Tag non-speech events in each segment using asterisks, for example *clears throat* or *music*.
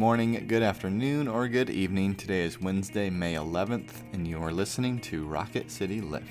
morning, good afternoon, or good evening. Today is Wednesday, May 11th, and you are listening to Rocket City Lift.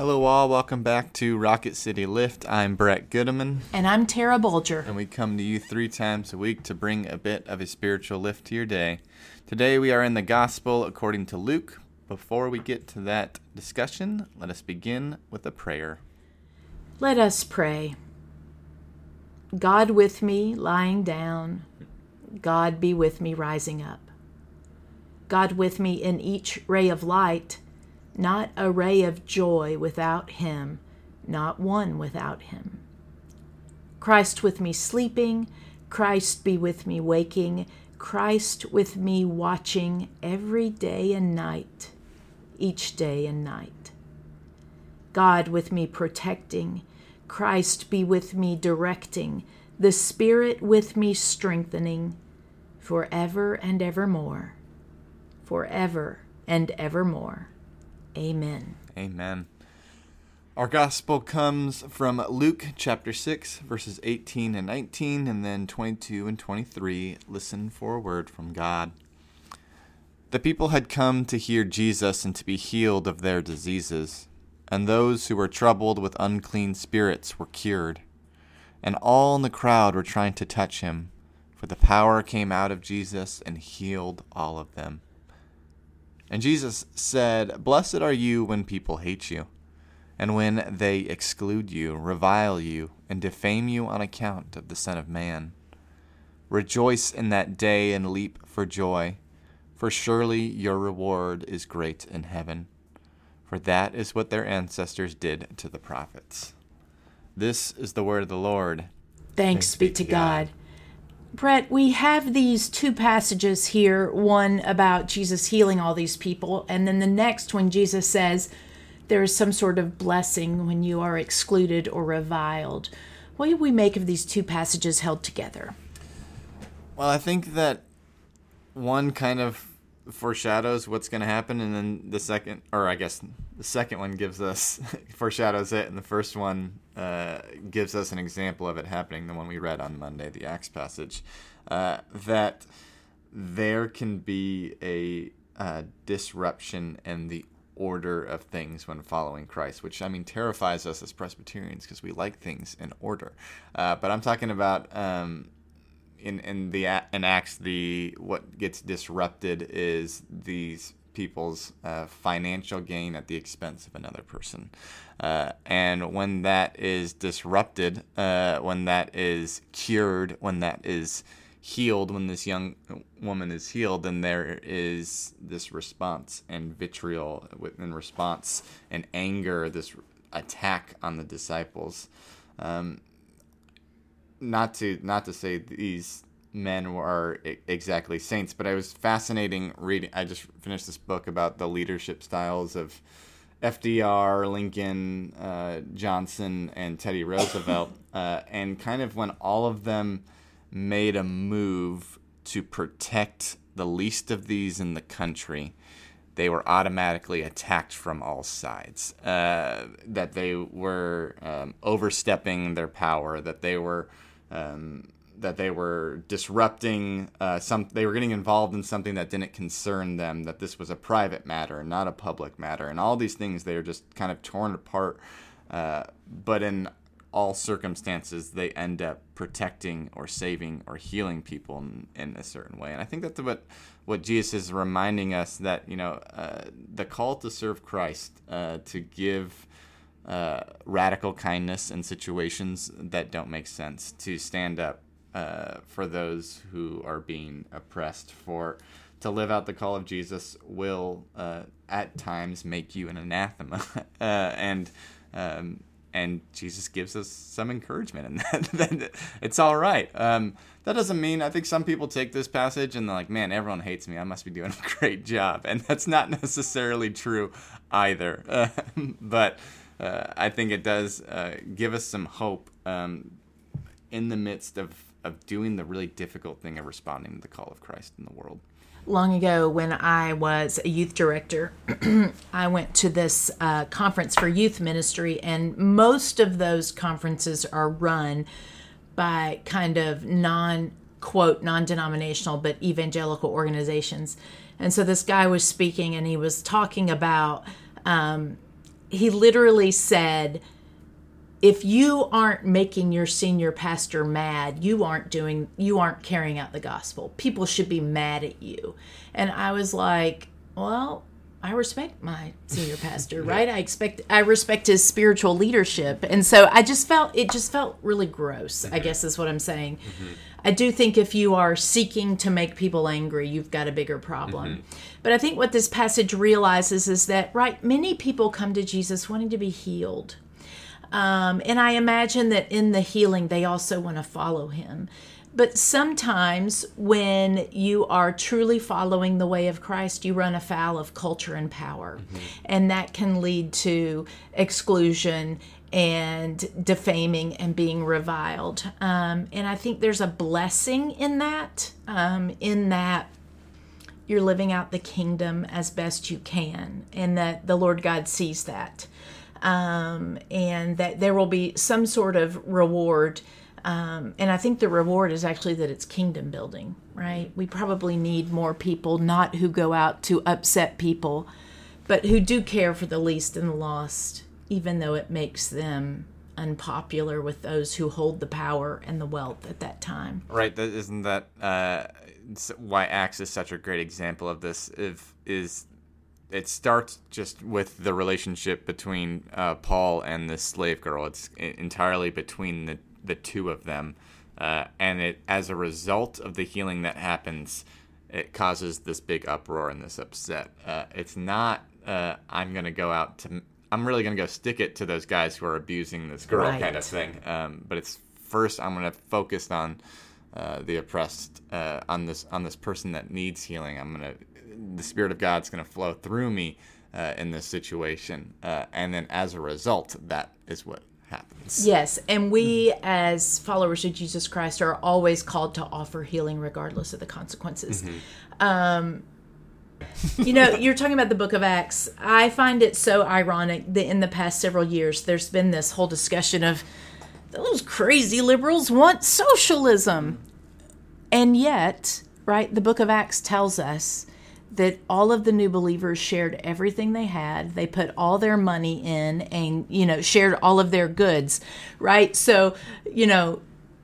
Hello, all. Welcome back to Rocket City Lift. I'm Brett Goodeman. And I'm Tara Bulger. And we come to you three times a week to bring a bit of a spiritual lift to your day. Today we are in the Gospel according to Luke. Before we get to that discussion, let us begin with a prayer. Let us pray. God with me lying down, God be with me rising up. God with me in each ray of light not a ray of joy without him, not one without him. Christ with me sleeping, Christ be with me waking, Christ with me watching every day and night, each day and night. God with me protecting, Christ be with me directing, the Spirit with me strengthening, forever and evermore, forever and evermore. Amen. Amen. Our gospel comes from Luke chapter 6, verses 18 and 19, and then 22 and 23. Listen for a word from God. The people had come to hear Jesus and to be healed of their diseases, and those who were troubled with unclean spirits were cured. And all in the crowd were trying to touch him, for the power came out of Jesus and healed all of them. And Jesus said, Blessed are you when people hate you, and when they exclude you, revile you, and defame you on account of the Son of Man. Rejoice in that day and leap for joy, for surely your reward is great in heaven. For that is what their ancestors did to the prophets. This is the word of the Lord. Thanks, Thanks be to God. God. Brett, we have these two passages here one about Jesus healing all these people, and then the next when Jesus says there is some sort of blessing when you are excluded or reviled. What do we make of these two passages held together? Well, I think that one kind of foreshadows what's going to happen, and then the second, or I guess the second one gives us *laughs* foreshadows it, and the first one uh, gives us an example of it happening. The one we read on Monday, the Acts passage, uh, that there can be a uh, disruption in the order of things when following Christ, which I mean terrifies us as Presbyterians because we like things in order. Uh, but I'm talking about. Um, in in the in Acts, the what gets disrupted is these people's uh, financial gain at the expense of another person. Uh, and when that is disrupted, uh, when that is cured, when that is healed, when this young woman is healed, then there is this response and vitriol in response and anger, this attack on the disciples. Um, not to not to say these men were exactly saints, but I was fascinating reading. I just finished this book about the leadership styles of FDR, Lincoln, uh, Johnson, and Teddy Roosevelt, *coughs* uh, and kind of when all of them made a move to protect the least of these in the country they were automatically attacked from all sides. Uh, that they were um, overstepping their power. That they were um, that they were disrupting uh, some. They were getting involved in something that didn't concern them. That this was a private matter, not a public matter, and all these things they are just kind of torn apart. Uh, but in all circumstances, they end up protecting or saving or healing people in, in a certain way. And I think that's what what Jesus is reminding us that you know uh, the call to serve Christ, uh, to give uh, radical kindness in situations that don't make sense, to stand up uh, for those who are being oppressed, for to live out the call of Jesus will uh, at times make you an anathema, *laughs* uh, and um, and Jesus gives us some encouragement in *laughs* that. that it's all right. Um, that doesn't mean I think some people take this passage and they're like, "Man, everyone hates me. I must be doing a *laughs* great job," and that's not necessarily true either. But uh, I think it does uh, give us some hope um, in the midst of of doing the really difficult thing of responding to the call of Christ in the world. long ago when I was a youth director, *clears throat* I went to this uh, conference for youth ministry, and most of those conferences are run by kind of non quote non denominational but evangelical organizations. And so this guy was speaking, and he was talking about. Um, he literally said if you aren't making your senior pastor mad you aren't doing you aren't carrying out the gospel. People should be mad at you. And i was like well i respect my senior pastor *laughs* right? I expect i respect his spiritual leadership. And so i just felt it just felt really gross i guess is what i'm saying. Mm-hmm. I do think if you are seeking to make people angry, you've got a bigger problem. Mm-hmm. But I think what this passage realizes is that, right, many people come to Jesus wanting to be healed. Um, and I imagine that in the healing, they also want to follow him. But sometimes when you are truly following the way of Christ, you run afoul of culture and power. And that can lead to exclusion and defaming and being reviled. Um, and I think there's a blessing in that, um, in that you're living out the kingdom as best you can, and that the Lord God sees that. Um, and that there will be some sort of reward. Um, and I think the reward is actually that it's kingdom building, right? We probably need more people, not who go out to upset people, but who do care for the least and the lost, even though it makes them unpopular with those who hold the power and the wealth at that time. Right. That isn't that uh, why Acts is such a great example of this. If is it starts just with the relationship between uh, Paul and this slave girl. It's entirely between the the two of them, uh, and it as a result of the healing that happens, it causes this big uproar and this upset. Uh, it's not. Uh, I'm gonna go out to. I'm really gonna go stick it to those guys who are abusing this girl, kind of thing. Um, but it's first I'm gonna focus on uh, the oppressed, uh, on this on this person that needs healing. I'm gonna the spirit of God's gonna flow through me uh, in this situation, uh, and then as a result, that is what happens. Yes, and we as followers of Jesus Christ are always called to offer healing regardless of the consequences. Um, you know, you're talking about the book of Acts. I find it so ironic that in the past several years, there's been this whole discussion of those crazy liberals want socialism. And yet, right, the book of Acts tells us that all of the new believers shared everything they had. They put all their money in and, you know, shared all of their goods, right? So, you know,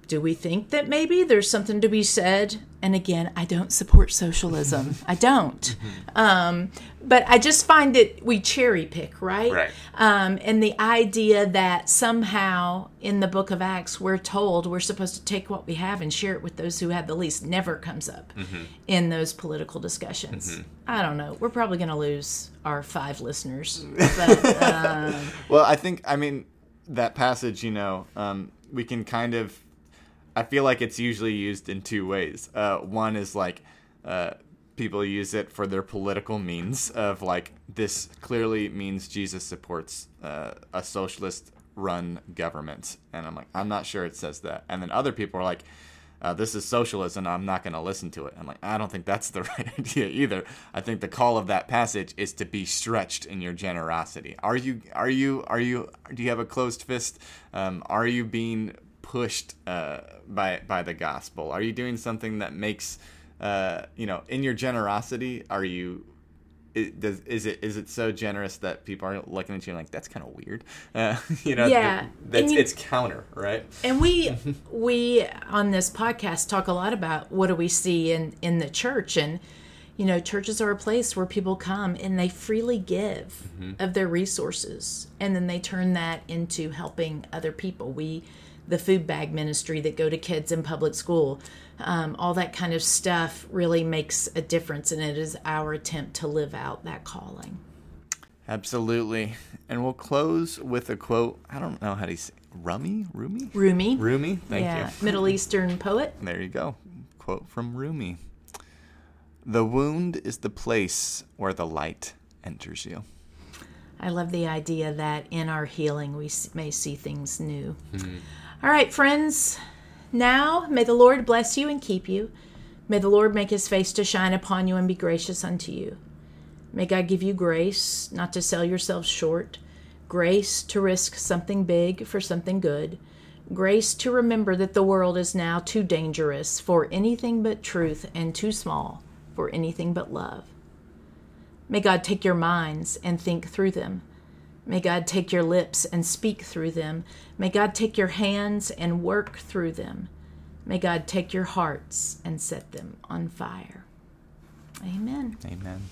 do we think that maybe there's something to be said? And again, I don't support socialism. *laughs* I don't. Um, but I just find that we cherry pick, right? Right. Um, and the idea that somehow in the book of Acts, we're told we're supposed to take what we have and share it with those who have the least never comes up in those political discussions. I don't know. We're probably going to lose our five listeners. *laughs* But, uh, Well, I think I mean that passage. You know, um, we can kind of. I feel like it's usually used in two ways. Uh, one is like uh, people use it for their political means of like this clearly means Jesus supports uh, a socialist run government, and I'm like I'm not sure it says that. And then other people are like. Uh, this is socialism. I'm not going to listen to it. I'm like, I don't think that's the *laughs* right idea either. I think the call of that passage is to be stretched in your generosity. Are you? Are you? Are you? Do you have a closed fist? Um, are you being pushed uh, by by the gospel? Are you doing something that makes uh, you know in your generosity? Are you? It, does, is it is it so generous that people are looking at you like that's kind of weird? *laughs* Uh, you know, Yeah. th- that's you- it's counter, right? and we *laughs* we on this podcast talk a lot about what do we see in in the church and you know churches are a place where people come and they freely give of their resources and then they turn that into helping other people we the food bag ministry that go to kids in public school um, all that kind of stuff really makes a difference and it is our attempt to live out that calling Absolutely. And we'll close with a quote. I don't know how to say Rumi? Rumi? Rumi Rumi? Thank yeah you. *laughs* Middle Eastern poet There you go. Quote from Rumi. The wound is the place where the light enters you. I love the idea that in our healing we may see things new. Mm-hmm. All right, friends. Now may the Lord bless you and keep you. May the Lord make his face to shine upon you and be gracious unto you. May God give you grace not to sell yourselves short, grace to risk something big for something good, grace to remember that the world is now too dangerous for anything but truth and too small for anything but love. May God take your minds and think through them. May God take your lips and speak through them. May God take your hands and work through them. May God take your hearts and set them on fire. Amen. Amen.